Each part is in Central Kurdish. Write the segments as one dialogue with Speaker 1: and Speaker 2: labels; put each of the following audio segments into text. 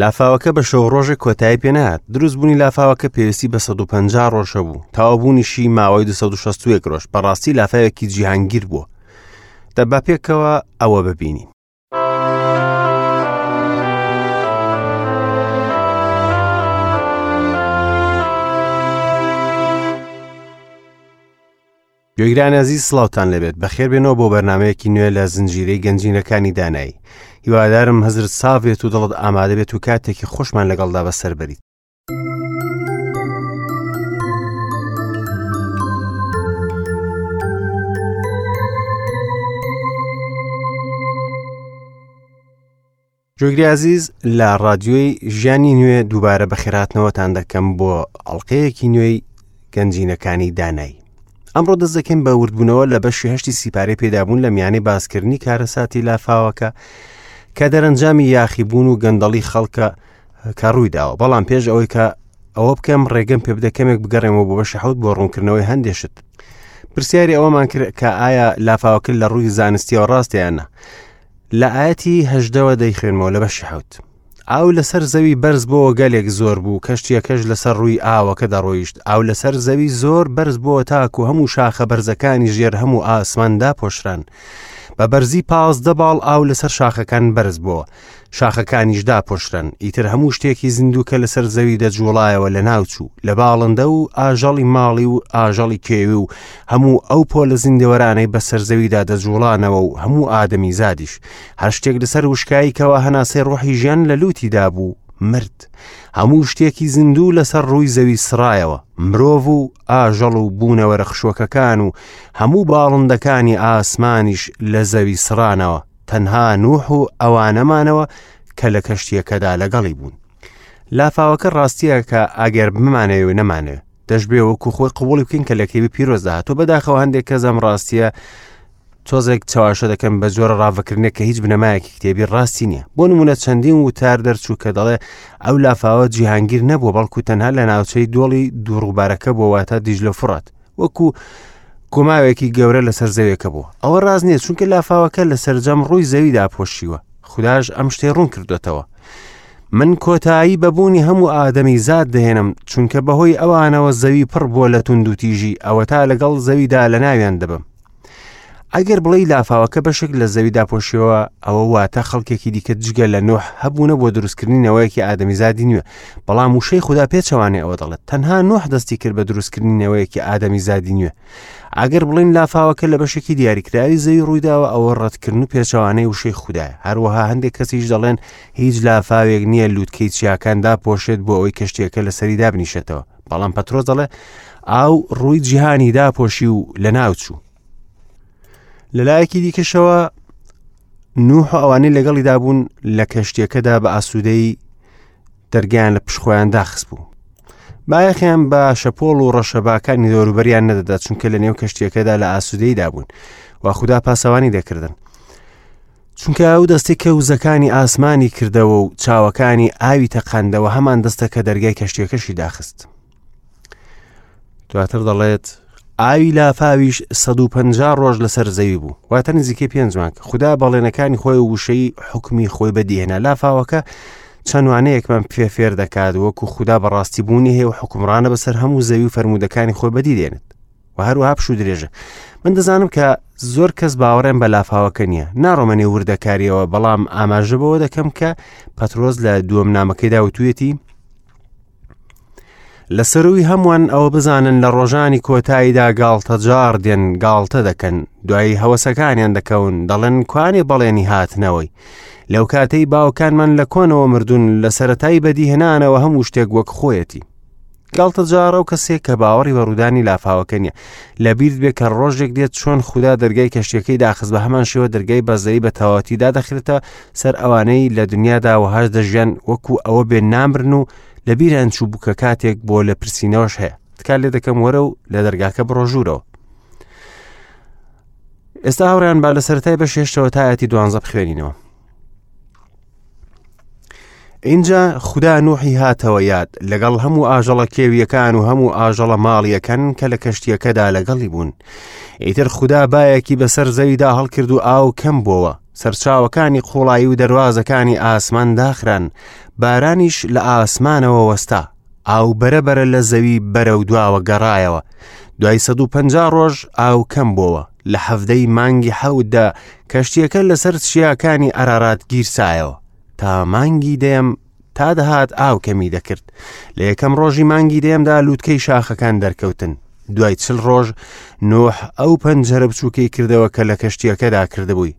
Speaker 1: لافاوەکە بە شەو ڕۆژێک کۆتایی پێنات دروست بوونی لافاوەکە پێویستی بە 150 ڕۆژە بوو تاوابوونیشی ماوەی 1960 ڕۆژ بەڕاستی لافاوێکی جیهانگیر بووە دەبا پێکەوە ئەوە ببینین. گوێگرانی ئازیز سڵاوتان لێبێت بەخێر بێنەوە بۆ بەرنمەیەکی نوێ لە زنجیرەی گەنجینەکانی دانایی هیوادارم هەزرت ساف بێت و دڵت ئامادە بێت و کاتێکی خۆشمان لەگەڵدا بەسەر بەریت جۆگری عزیز لە ڕادیۆی ژیانی نوێ دووبارە بەخێراتنەوەتان دەکەم بۆ ئەڵلقەیەکی نوێی گەنجینەکانی دانایی ئەمڕۆ دەست دەکەین بە وردبوونەوە لە بەشی هەشتی سیپارەی پێدابوون لە میانەی باسکردنی کارەساتی لافاوەکە کە دەرەنجامی یاخیبوون و گەندەڵی خەڵکە کە ڕووی داوە بەڵام پێش ئەوەی کە ئەوە بکەم ڕێگەم پێ بدەکەمێک بگەڕێمەوە بۆ بەشە حوت بۆ ڕوونکردنەوەی هەندێشت پرسیاری ئەوەمان کرد کە ئایا لافاوکرد لە ڕووی زانستیەوە ڕاستیانە لە ئاەتی هەژدەوە دەیخوێنمەوە لە بەشی حوت ئاو لەسەر زەوی بەرز بۆەوە گەلێک زۆر بوو کەشتیەکەش لەسەر ڕووی ئاوەکە دەڕۆیشت ئاو لەسەر زەوی زۆر بەرز بۆە تاکو هەموو شاخە بەرزەکانی ژێر هەموو ئاسماندا پۆشران بە بەرزی پازدە باڵ ئاو لەسەر شاخەکان بەرز بووە شاخەکانیشدا پۆشرن ئیتر هەموو شتێکی زیندووکە لەسەر زەوی دەجوڵایەوە لە ناوچوو لە باڵندە و ئاژەڵی ماڵی و ئاژەڵی کێوی و هەموو ئەو پۆلە زیندەوەرانەی بەسەر زەویدا دەجوڵانەوە و هەموو ئادەمی زادیش هەر شتێک لەسەر وشکایی کەوا هەناسەی ڕۆحی ژیان لە لوتی دابوو مرد هەموو شتێکی زیندوو لەسەر ڕووی زەوی سڕایەوە مرۆڤ و ئاژەڵ و بوونەوەرە خشۆکەکان و هەموو باڵندەکانی ئاسمانیش لە زەوی سڕانەوە تەنها نوح و ئەوانەمانەوە کە لە کەشتیەکەدا لەگەڵی بوون لافاوەکە ڕاستیە کە ئاگەر بمانەوێ و نەمانێ دەشبێ وەکو خۆی قوڵی بکەین کە لە کتێبی پیرۆزدا هاتوو بەداخەوە هەندێک کەس ئەم ڕاستیە تۆزێک چاواشە دەکەن بە جۆرە ڕاڤکردنە کە هیچ بنەمایەکی کتێبی ڕاستی نییە بۆ نمونە چەندین وتار دەرچوو کە دەڵێ ئەو لافاوە جیهانگیر نەبووە بەڵکو تەنها لە ناوچەی دۆڵی دووڕووبارەکە بۆ واتە دیجلە فڕات وەکو گۆماوێکی گەورە لەسەر زەوێکە بوو ئەوە ڕاز نییە چونکە لافاوەکە لە سرجەم ڕووی زەویدا پۆشیوە خوداش ئەم شتەی ڕوون کردوێتەوە من کۆتایی بە بوونی هەموو ئادەمی زاد دەهێنم چونکە بەهۆی ئەوانەوە زەوی پڕ بووە لە تونند و تیژی ئەوە تا لەگەڵ زەویدا لە ناویان دەبم ئەگەر بڵێ لافاوەکە بەشێک لە زەوی داپۆشیەوە ئەوە واتە خەڵکێکی دیکە جگە لە نوح هەبوونە بۆ دروستکردنی نەوەیەکی ئادەمیزادی نوێ بەڵام وشەی خوددا پێچەوانێ ئەوە دەڵێت تەنها نوح دەستی کرد بە دروستکردنی نەوەیەکی ئادەمیزادی نوێ ئەگەر بڵین لافاوەکە لە بەشێکی دیاریکراوی زەوی ڕوویداوە ئەوە ڕەتکردن و پێچەوانەی وشەی خوددایە هەروەها هەندێک کەسیش دەڵێن هیچ لافاوێک نییە لووتکەی چیاکاندا پۆشێت بۆ ئەوەی کەشتێکە لە سەری دابنیشێتەوە بەڵام پەترۆ دەڵێ ئاو ڕووی جیهانی داپۆشی و لە ناوچوو لەلایەکی دیکەشەوە نوح ئەوانەی لەگەڵیدا بوون لە کەشتێکەدا بە ئاسوودەی دەرگایان لە پشخۆیان داخست بوو بایەخیان بە شەپۆڵ و ڕەشەباکانی دەوروبەریان نەدەدا چونکە لە نێو کەشتیەکەدا لە ئاسوودەیدا بوون و خوددا پاسەوانی دەکردن چونکە ئەو دەستی کە وزەکانی ئاسمانی کردەوە و چاوەکانی ئاوی تەقاندەوە هەمان دەستە کە دەرگای کەشتیەکەشی داخست دواتر دەڵێت ئاوی لافاویش 150 ڕۆژ لەسەر زەوی بوو واتە نزیکەی پێنجمان کە خوددا بەڵێنەکانی خۆی وشەی حکمی خۆی بەدیێنا لافاوەکە چەندوانەیەکمان پێ فێر دەکات وەکو خوددا بەڕاستی بوونی هەیە و حکومڕانە بەسەر هەموو زەوی و فەرمودەکانی خۆی بەدی دێنێت و هەروها پشو درێژە من دەزانم کە زۆر کەس باوەڕێن بە لافاوەکە نییە ناڕۆمەنێ وردەکاریەوە بەڵام ئاماژە بەوە دەکەم کە پەترۆز لە دووەم نامەکەیدا وتوێتی لە سەرووی هەمووان ئەوە بزانن لە ڕۆژانی کۆتاییدا گاڵتە جاڕ دێن گاڵتە دەکەن دوایی هەوەسەکانیان دەکەون دەڵێن کوانێ بەڵێنی هاتنەوەی لەو کاتەی باوکانمان لە کۆنەوە مردوون لە سەتای بەدیهێنانەوە هەموو شتێک وەک خۆیەتی گاڵتە جاڕە و کەسێک کە باوەڕی بە ڕوودانی لافاوەکە نیە لە بیرت بێ کە ڕۆژێک دێت چۆن خوددا دەرگای کەشتەکەی داخست بە هەمان شێوە دەرگای بەزەی بە تەواتی دادەخرێتە سەر ئەوانەی لە دنیادا وەهاش دەژیان وەکو ئەوە بێ نامرن و لە بیران چوو بووکە کاتێک بۆ لە پرسینەوەش هەیە تکال لێ دەکەم وەرە و لە دەرگاکە بڕۆژوورەوە ئێستا هاوڕیان با لە سەرای بە شێشتەوە تایەتی دوانزە بخوێنینەوە اینجا خدا نوحی هاتەوە یاد لەگەڵ هەموو ئاژەڵە کێویەکان و هەموو ئاژەڵە ماڵیەکەن کە لە کەشتیەکەدا لەگەڵی بوون ئیتر خدا باەکی بەسەر زەویدا هەڵکرد و ئاو کەم بووە سەرچاوەکانی قوڵایی و دەروازەکانی ئاسمان داخران بارانیش لە ئاسمانەوە وەستا ئاو بەرە بەرە لە زەوی بەرە و دواوە گەڕایەوە دوای 150 ڕۆژ ئاو کەم بووە لە حەفدەی مانگی حەوتدا کەشتیەکە لەسەر چیاکانی ئەرارات گیرسایەوە تا مانگی دەیەم تا دەهات ئاو کەمی دەکرد لە یەکەم ڕۆژی مانگی دێمدا لووتکەی شاخەکان دەرکەوتن دوای چل ڕۆژ نۆح ئەو پەنجەرە بچووکەی کردەوە کە لە کەشتیەکەدا کردبووی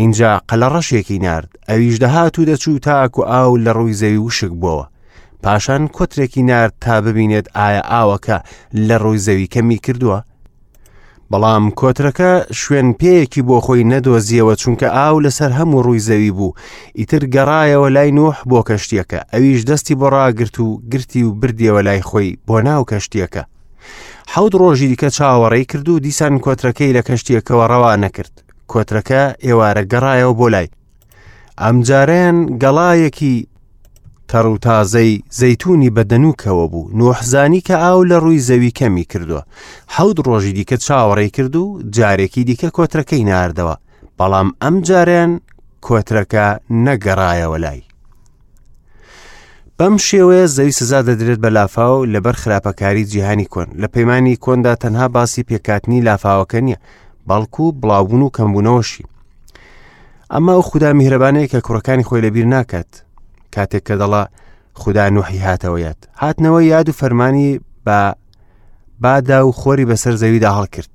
Speaker 1: اینجا قەلە ڕەشێکی نرد ئەویش دەهات و دەچوو تاکو ئاو لە ڕووی زەوی وشک بووەوە پاشان کۆترێکی نرد تا ببینێت ئایا ئاوەکە لە ڕووی زەوی کەمی کردووە بەڵام کۆترەکە شوێن پێیەکی بۆ خۆی نەدۆزیەوە چونکە ئاو لەسەر هەموو ڕووی زەوی بوو ئیتر گەڕایەوە لای نوح بۆ کەشتیەکە ئەویش دەستی بۆ ڕاگرت و گرتی و بردیەوە لای خۆی بۆ ناو کەشتیەکە حەوت ڕۆژی دیکە چاوەڕێی کرد و دیسان کۆترەکەی لە کەشتیەکەوە ڕەوا نەکرد کۆترەکە ئێوارە گەڕایەوە بۆ لای ئەمجارەیان گەڵایەکی تەڕ و تازەی زەیتونی بە دەنوکەوە بوو نۆحزانی کە ئاو لە ڕووی زەوی کەمی کردووە حەوت ڕۆژی دیکە چاوەڕێ کرد و جارێکی دیکە کۆترەکەی ناردەوە بەڵام ئەم جاریان کۆترەکە نەگەڕایەوە لای بەم شێوەیە زەوی سزا دەدرێت بە لافاو لەبەر خراپەکاری جیهانی کۆن لە پەیمانانی کۆندا تەنها باسی پێکاتنی لافاوەکە نییە بەڵکو بڵاوبوون و کەمبوونەوەشی ئەمە ئەو خودا میهرەبانەیە کە کوڕەکانی خۆی لەبیر ناکات کاتێک کە دەڵا خدا نوحی هاتەوە یاد هاتنەوە یاد و فەرمانی بە بادا و خۆری بەسەر زەویدا هەڵکرد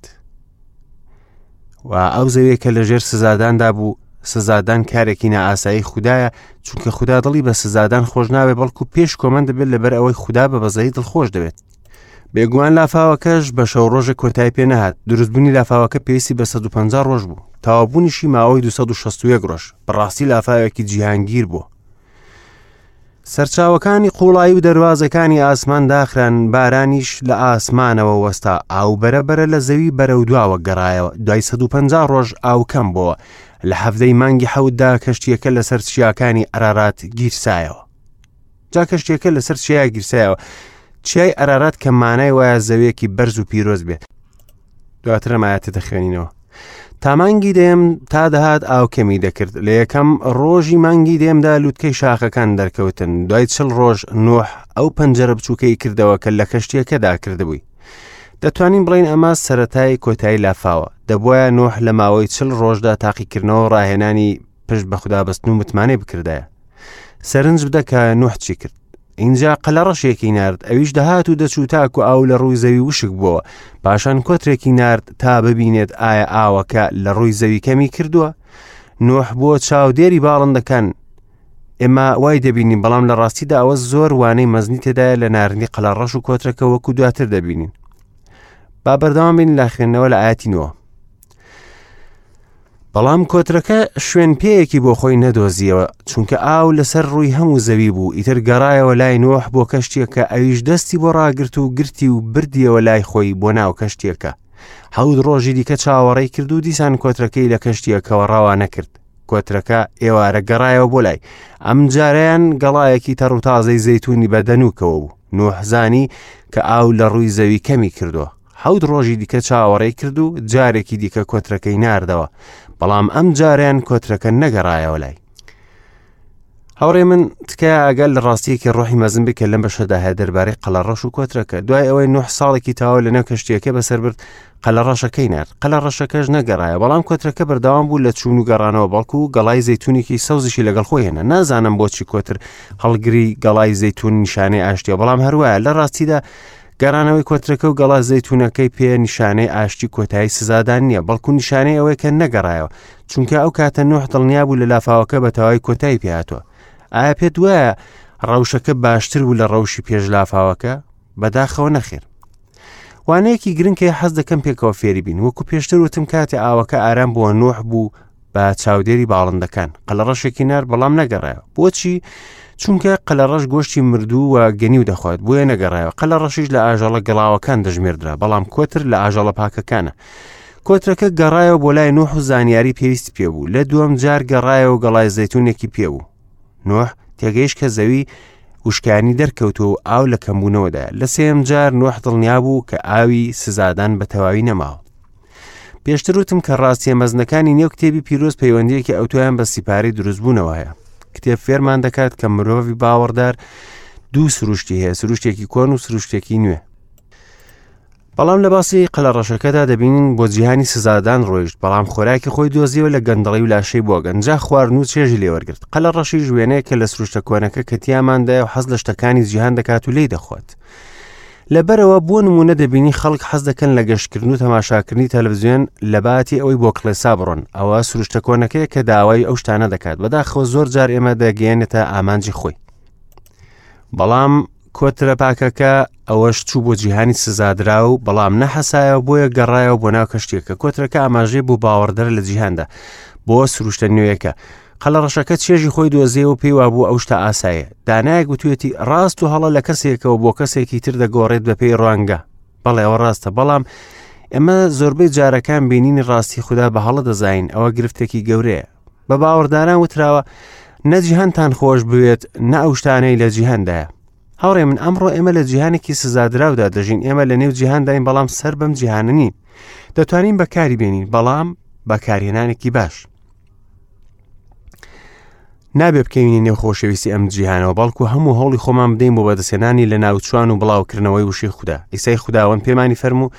Speaker 1: و ئەو زەویە کە لەژێر سزاداندا بوو سزادان کارێکی نائاسایی خوددایە چونکە خوددا دڵی بە سزادان خۆش ناوێت بەڵکو پێش کۆمەند دەبێت لەبەر ئەوەی خوددا بە بەزەی دڵخۆش دەبێت بێگومان لافاوەکەش بە شەو ڕۆژە کۆتای پێ نەهات دروستبوونی لافاوەکە پێویستی بە 150 ڕۆژ بوو تاوابوونیشی ماوەی 261 ڕۆژ بەڕاستی لافاوێکی جیهانگیر بوو سەرچاوەکانی قوڵایی و دەواازەکانی ئاسمان داخران بارانیش لە ئاسمانەوە وەستا ئاو بەرەبەرە لە زەوی بەرە و دواوە گەڕایەوە دوای 150 ڕۆژ ئاوکەم بۆوە لە هەفتەی مانگی حەوتدا کەشتیەکە لەسەر چیاکانی ئەرارات گیرسایەوە جا کەشتیەکە لەسەر چیا گیرسایەوە چیای ئەرارات کە مانای وایە زەویەکی بەرز و پیرۆز بێت دواترەمایەتە دەخوێنینەوە تامانگی دێم تا دەهات ئاوکەمی دەکرد لە یەکەم ڕۆژی مانگی دێمدا لووتکەی شاخەکان دەرکەوتن دوای چل ڕۆژ نوح ئەو پەنجەرە بچووکەی کردەوە کە لە کەشتیەکەدا کردبووی دەتوانین بڵین ئەمە سەتای کۆتایی لافاوە دەبواە نوح لە ماوەی چل ڕۆژدا تاقیکردنەوە ڕاهێنانی پشت بە خوددا بەستن و متمانەی بکردایە سەرنج بدە کە نوح چی کرد اینجا قەلە ڕەشێکی نرد ئەویش دەهات و دەچوو تاکو ئاو لە ڕووی زەوی وشک بووە پاشان کۆترێکی نرد تا ببینێت ئایا ئاوەکە لە ڕووی زەوی کەمی کردووە نوح بۆ چاودێری باڵندەکان ئێمە وای دەبینین بەڵام لە ڕاستیدا ئەوە زۆر وانەی مەزنی تێدایە لە ناردنی قەلە ڕەش و کۆترەکە وەکو دواتر دەبینین با بەردەوام بین لە خوێندنەوە لە ئاەتینەوە بەڵام کۆترەکە شوێن پێیەکی بۆ خۆی نەدۆزیەوە چونکە ئاو لەسەر ڕووی هەموو زەوی بوو ئیتر گەڕایەوە لای نۆح بۆ کەشتێکە ئەویش دەستی بۆ ڕاگررت و گرتی و بردیەوە لای خۆی بۆ ناو کەشتێکە حەود ڕۆژی دیکە چاوەڕێی کرد و دیسان کۆترەکەی لە کەشتێکەوە ڕەوا نەکرد کۆترەکە ئێوارە گەڕایەوە بۆ لای ئەم جاریان گەڵایەکی تەڕ و تازەی زەتونی بەدەنوکەوە بوو نۆحزانی کە ئاو لە ڕووی زەوی کەمی کردووە حەوت ڕۆژی دیکە چاوەڕێی کرد و جارێکی دیکە کۆترەکەی ناردەوە بەڵام ئەم جاریان کۆترەکە نەگەڕایەوە لای هاوڕێ من تکای ئەگەل لە ڕاستیەکی ڕۆحی مەزم بکە لەم بەشەدا هەیە دەربارەی قەلە ڕەش و کۆترەکە دوای ئەوەی نوح ساڵێکی تاوە لە نەو کەشتیەکە بەسەر برد قەلە ڕەشەکەی نرد قەلە ڕەشەکەش نەگەڕایە بەڵام کۆترەکە بەردەوام بوو لە چوون و گەڕانەوە بەڵکو و گەڵای زەتونێکی سەوزیشی لەگەڵ خۆ هێنە نازانم بۆچی کۆتر هەڵگری گەڵای زەتون نیشانەی ئاشتیە بەڵام هەروایە لە ڕاستیدا گەڕانەوەی کۆترەکە و گەڵا زەیتونەکەی پێ نیشانەی ئاشتی کۆتایی سزادان نییە بەڵکو نیشانەی ئەوەیە کە نەگەڕایەوە چونکە ئەو کاتە نوح دڵنیا بوو لە لافاوەکە بە تەواوی کۆتایی پێهاتوە ئایا پێت وایە ڕەوشەکە باشتر بوو لە ڕەوشی پێش لافاوەکە بەداخەوە نەخێر وانەیەکی گرنگکە حەز دەکەم پێکەوە فێری بین وەکو پێشتر وتم کاتێ ئاوەکە ئارام بووە نوح بوو بە چاودێری باڵندەکان قەلەڕەشێکی نار بەڵام نەگەڕایە بۆچی چونکە قەلەڕەش گۆشتی مردوو و گەنی و دەخوات بۆیە نەگەڕایە قەلە ڕەشیش لە ئاژەڵە گەڵاوەکان دەژمێردرا بەڵام کۆتر لە ئاژەڵە پاکەکانە کۆترەکە گەڕایەوە بۆ لای نوح و زانیاری پێویست پێ بوو لە دووەم جار گەڕایەوە گەڵای زەتونێکی پێ بوو نوح تێگەیش کە زەوی وشکانی دەرکەوتو و ئاو لە کەمبوونەوەدا لە سێم جار نوح دڵنیا بوو کە ئاوی سزادان بە تەواوی نەماوە پێشتر وتم کە ڕاستیە مەزنەکانی نێو کتێبی پیرۆز پەیوەندیەکی ئەوتۆیان بە سیپارەی دروستبوونەوەیە کتێب فێرمان دەکات کە مرۆڤی باوەڕدار دوو سروشتی هەیە سروشتێکی کۆن و سروشتێکی نوێ بەڵام لە باسی قەلە ڕەشەکەدا دەبینین بۆ جیهانی سزادان ڕۆیشت بەڵام خۆراکی خۆی دۆزیەوە لە گەندەڵی و لاشەی بۆ گەنجا خوارن و چێژی لێوەرگرت قەلە ڕەشی ژوێنەیە کە لە سروشتە کۆنەکە کە تیاماندای و حەز لە شتەکانی جیهان دەکات و لی دەخوات لەبەرەوە بۆ نمونە دەبینی خەڵک حەز دەکەن لە گەشتکردن و تەماشاکردنی تەلەڤزیۆن لە باتی ئەوەی بۆ کڵێسا بڕۆن ئەوە سروشتە کۆنەکەیە کە داوای ئەو شتانە دەکات بەداخەوە زۆر جار ئێمە دەگەێنێتە ئامانجی خۆی بەڵام کۆترە پاکەکە ئەوەش چوو بۆ جیهانی سزادرا و بەڵام نەحەسایەوە بۆیە گەڕایەوە بۆ ناو کەشتێکە کۆترەکە ئاماژەی بۆ باوەڕدەر لە جیهاندا بۆ سروشتە نوێیەکە قەلە ڕەشەکە چێژی خۆی دۆزیەوە و پێی وابوو ئەو شتە ئاسایە دانایەک وتوێتی ڕاست و هەڵە لە کەسێکەوە بۆ کەسێکی تر دەگۆڕێت بە پێی ڕوانگە بەڵێ ئەوە ڕاستە بەڵام ئێمە زۆربەی جارەکان بینینی ڕاستی خوددا بە هەڵە دەزین ئەوە گرفتێکی گەورەیە بە باوەڕداران وتراوە نەجیهانتان خۆش بوێت نە ئەو شتانەی لە جیهندایە هاوڕێ من ئەمڕۆ ئێمە لە جیهانێکی سزادراودا دەژین ئێمە لە نێو جیهانداین بەڵام سەر بەم جیهاننی دەتوانین بەکاری بێنین بەڵام بەکارهێنانێکی باش نابێ بکەوینی نێو خۆشەویستی ئەم جیهانەوە بەڵکو هەموو هەوڵی خۆمان بدەین بۆ بەدەسێنانی لە ناوچوان و بڵاوکردنەوەی وشەی خوددا ئیسای خداوەند پێمانی فەرموو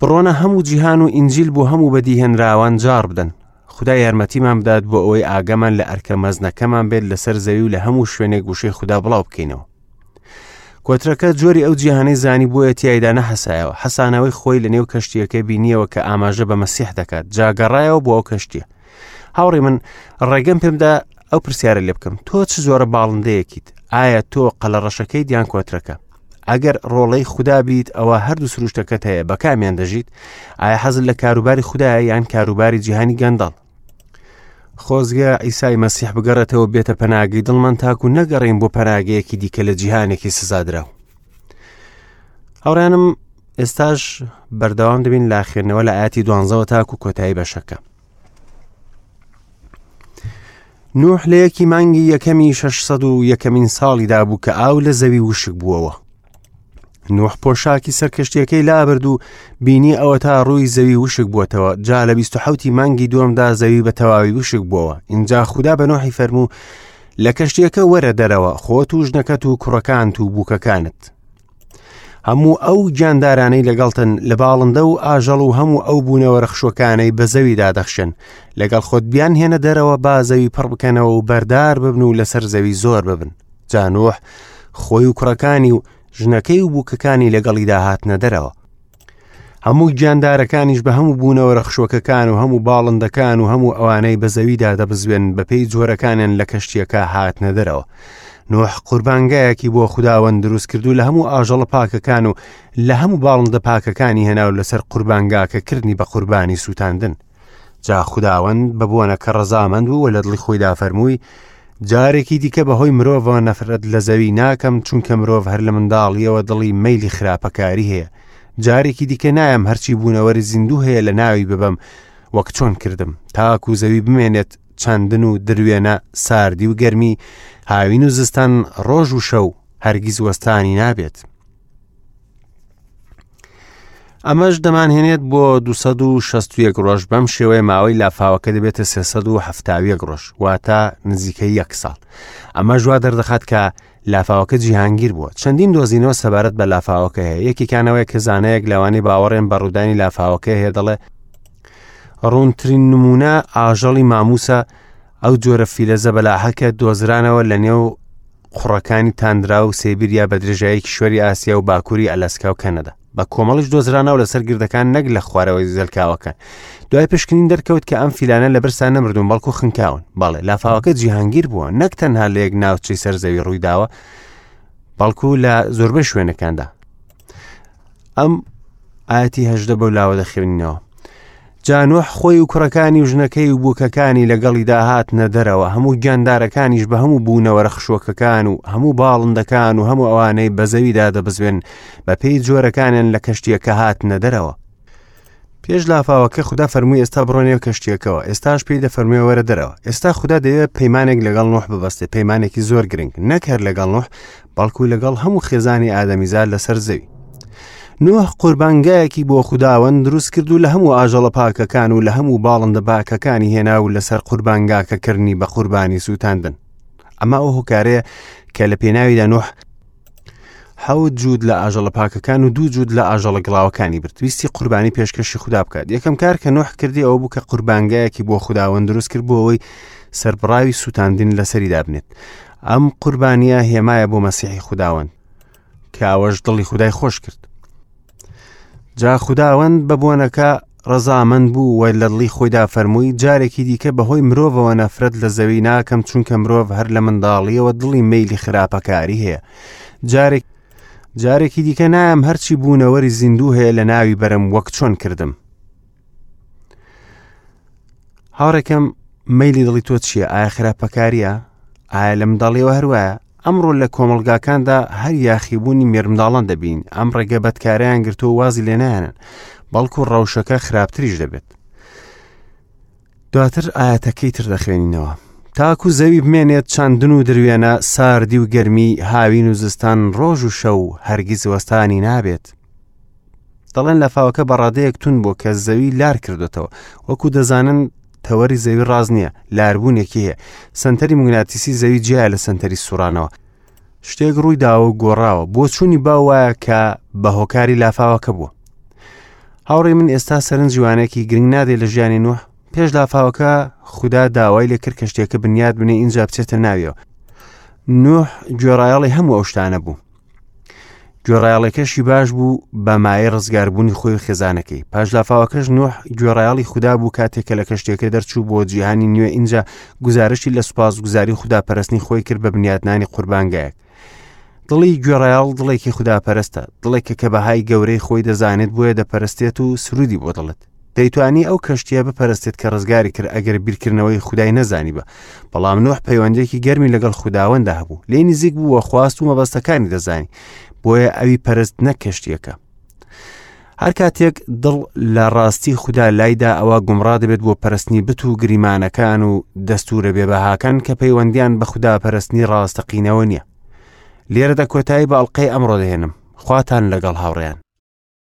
Speaker 1: بڕۆنە هەموو جیهان و ئینجیل بۆ هەموو بەدیهێنراوان جار بدەن خدا یارمەتیمان بدات بۆ ئەوەی ئاگەمان لە ئەرکە مەزنەکەمان بێت لەسەر زەوی و لە هەموو شوێنێک وشەی خوددا بڵاو بکەینەوە کۆترەکە جۆری ئەو جیهانەی زانی بۆیە تایدا نەحەسایەوە حەسانەوەی خۆی لە نێو کەشتیەکەی بینیەوە کە ئاماژە بە مەسیح دەکات جاگەڕایەوە بۆ ئەو کەشتیە هاوڕێ من ڕێگەم پێمدا ئەو پرسیارە لێ بکەم تۆ چ زۆرە باڵندەیەکیت ئایا تۆ قەلە ڕەشەکەی دیان کۆترەکە ئەگەر ڕۆڵەی خوددا بیت ئەوە هەردوو سروشتەکەت هەیە بەکامیان دەژیت ئایا حەزل لە کاروباری خوددایە یان کاروباری جیهانی گەندەڵ خۆزگە ئیسای مەسیح بگەڕێتەوە بێتە پەناگەی دڵمان تاکو نەگەڕین بۆ پەراگەیەکی دیکە لە جیهانێکی سزادراو هاوڕانم ئێستاش بەردەوام دەبین لا خوێندنەوە لە ئاتی دوانزەوە تاکو کۆتایی بەشەکە نوح لە یەکی مانگی یەکەمی 600 و یەکەمین ساڵیدا بوو کە ئاو لە زەوی وشک بووەوە نوح پۆشاکی سەرکەشتیەکەی لابرد و بینی ئەوە تا ڕووی زەوی وشک بووتەوە جا لە 1970 مانگی دووەمدا زەوی بە تەواوی وشک بووەوە اینجا خوددا بە نوحی فەرموو لە کەشتیەکە وەرە دەرەوە خۆت و ژنەکەت و کوڕەکان و بووکەکانت هەموو ئەو گیاندارانەی لەگەڵتن لە باڵندە و ئاژەڵ و هەموو ئەو بوونەوە رەخشوەکانەی بە زەویدا دەخشن لەگەڵ خۆت بیان هێنە دەرەوە با زەوی پڕ بکەنەوە و بەردار ببن و لەسەر زەوی زۆر ببن جانوح خۆی و کوڕەکانی و ژنەکەی و بووکەکانی لەگەڵیدا هاتنە دەرەوە هەموو گیاندارەکانیش بە هەموو بوونەوە رەخشوەکەکان و هەموو باڵندەکان و هەموو ئەوانەی بە زەویدا دەبزوێن بەپێی جۆرەکانیان لە کەشتیەکە هاتنە دەرەوە نوح قوربانگایەکی بۆ خداوەند دروست کردو لە هەموو ئاژەڵە پاکەکان و لە هەموو باڵندە پاکەکانی هێناو لەسەر قوربانگاکە کردنی بە قوربانی سووتاندن جا خداوەند بە بۆنەکە ڕەزامەند بوو و لە دڵی خۆیدا فەرمووی جارێکی دیکە بەهۆی مرۆڤەوە نەفرەت لە زەوی ناکەم چونکە مرۆڤ هەر لە منداڵیەوە دڵی مەیلی خراپەکاری هەیە جارێکی دیکە نایم هەرچی بوونەوەری زیندوو هەیە لە ناوی ببم وەک چۆن کردم تاکو و زەوی بمێنێت چەندن و دروێنە ساردی و گەرمی هاوین و زستان ڕۆژ و شەو هەرگیز وەستانی نابێت ئەمەش دەمانهێنێت بۆ 261 ڕۆژ بەم شێوەیە ماوەی لافاوەکە دەبێتە 370 ڕۆژ واتە نزیکە یەک ساڵ ئەمە ژوا دەردەخات کە لافاوەکە جیهانگیر بووە چەندین دۆزینەوە سەبارەت بە لافاوەکە هەیە یەکێکانەوەی کەزانەیەک لەوانی باوەڕێن بە ڕوودانی لافاوەکە هەیە دەڵێ ڕوونترین نمونە ئاژەڵی ماموسە ئەو جۆرە فیلە زەبەلاحەکە دۆزرانەوە لە نێو قوڕەکانی تاندرا و سێبیریا بە درێژایی کیشوەری ئاسیا و باکووری ئەلەسکا و کەنەدا بە کۆمەڵیش دۆزرانەوە لەسەر گردەکان نەک لە خوارەوەی زەلکاوەکان دوای پشکنین دەرکەوت کە ئەم فیلانە لە برسا نەمردون بەڵکو خنکاون بەڵێ لافاوەکە جیهانگیر بووە نەک تەنها لە یەک ناوچەی سەر زەوی ڕوویداوە بەڵکو لە زۆربەی شوێنەکاندا ئەم ئاەتی هەژدە بەو لاوە دەخێنینەوە جانوح خۆی و کوڕەکانی و ژنەکەی و بووکەکانی لەگەڵی داهات نەدەرەوە هەموو گیاندارەکانیش بە هەموو بوونەوە رەخشوەکەکان و هەموو باڵندەکان و هەموو ئەوانەی بەزەویدا دەبزوێن بە پێی جۆرەکانیان لە کەشتیەکە هات نەدەرەوە پێش لافاوەکە خدا فەرمووی ئێستا بڕۆ نێو کەشتیەکەەوە ئێستاش پێی دەفەرموێ وەرە دەرەوە ئێستا خدا دەیەوێت پەیمانێک لەگەڵ نوح ببەستێ پەیمانێکی زۆر گرنگ نەک هەر لەگەڵ نوح بەڵکو لەگەڵ هەموو خێزانی ئادەمیزار لەسەر زەوی نوح قوربانگایەکی بۆ خداوەند دروست کرد و لە هەموو ئاژەڵە پاکەکان و لە هەموو باڵندە باکەکانی هێنا و لەسەر قوربانگاکەکردنی بە قوربانی سووتاندن ئەما ئەو هۆکارەیە کە لە پێناویدا نوح حەوت جوود لە ئاژەڵە پاکەکان و دوو جوود لە ئاژەڵە گڵاوەکانی برد ویستی قوربانی پێشکەشی خوددا بکات یەکەم کار کە نوح کردی ئەو بوو کە قوربانگایەکی بۆ خودداوەند دروست کرد بۆ ئەوەی سەربڕاوی سووتاندن لەسەری دابنێت ئەم قوربانیە هێمایە بۆ مەسیحی خودداوەند کاوەش دڵی خودای خۆش کرد جا خوداوەند بە بۆنەکە ڕەزامەند بوو و لە دڵی خۆیدا فەرمووی جارێکی دیکە بەهۆی مرۆڤەوە نەفرەت لە زەوی ناکەم چونکە مرۆڤ هەر لە منداڵیەوە دڵی میلی خراپەکاری هەیە جارێک جارێکی دیکە نایم هەرچی بوونەوەری زیندوو هەیە لە ناوی بەرم وەک چۆن کردم هاوڕێکەم مەلی دڵی تۆ چییە ئایا خراپەکاریە ئایا لە منداڵیەوە هەروایە ئەمڕۆ لە کۆمەلگاکاندا هەر یاخیبوونی مێرمنداڵان دەبین ئەم ڕێگە بەدکاریان گرتو وازی لێنایەنن بەڵکو ڕەوشەکە خراپتریش دەبێت دواتر ئاەتەکەی تر دەخوێنینەوە تاکو زەوی بمێنێت چاندن و دروێنە ساردی و گەرمی هاوین و زستان ڕۆژ و شەو هەرگیز وەستانی نابێت دەڵێن لە فاوکە بەڕادەیەک تون بۆ کە زەوی لار کردوێتەوە وەکو دەزانن تەوەری زەوی ڕاز نییە لاربوونێکی هەیە سنتەری مگناتیسی زەوی جیا لە سنتەری سوورانەوە شتێک ڕووی داوە و گۆڕاوە بۆچوونی با وایە کە بە هۆکاری لافاوەکە بووە هاوڕێ من ئێستا سەرنجوانێکی گرنگ نادێ لە ژیانی نوح پێش لافاوەکە خوددا داوای لە کرد کە شتێکە بنیاد بنێ ئینجا بچێتە ناویەوە نوح گوێڕایەڵی هەموو ئەو شتانە بوو گوێڕایەڵێکەشی باش بوو بە مایە ڕزگاربوونی خۆی و خێزانەکەی پاش لافاوەکەش نوح گوێڕایەڵی خوددا بوو کاتێک کە لە کەشتێکە دەرچوو بۆ جیهانی نوێ ئینجا گزارشی لە سوپاس گوزاری خوددا پەرستنی خۆی کرد بە بنیاتنانی قوربانگایەک دڵی گوێڕایەڵ دڵێکی خوددا پەرستە دڵێکە کە بەهای گەورەی خۆی دەزانێت بۆیە دەپەرستێت و سرودی بۆ دڵت دەیتوانی ئەو کەشتیە بپەرستێت کە ڕزگاری کرد ئەگەر بیرکردنەوەی خودای نەزانیبە بەڵام نوح پەیوەندێکی گەرمی لەگەڵ خودداوەندا هەبوو لی نزیک بووە خواست و مەبەستەکانی دەزانی بۆیە ئەوی پەرست نە کەشتیەکە هەر کاتێک دڵ لە ڕاستی خوددا لایدا ئەوە گومڕا دەبێت بۆ پەرستنی بت و گریمانەکان و دەستورە بێبەهاکان کە پەیوەندیان بە خوددا پەرستنی ڕاستەقینەوە نییە لێرەدا کۆتایی بە ئەڵلقەی ئەمڕۆ دەێنم خواتان لەگەڵ هاوڕێیان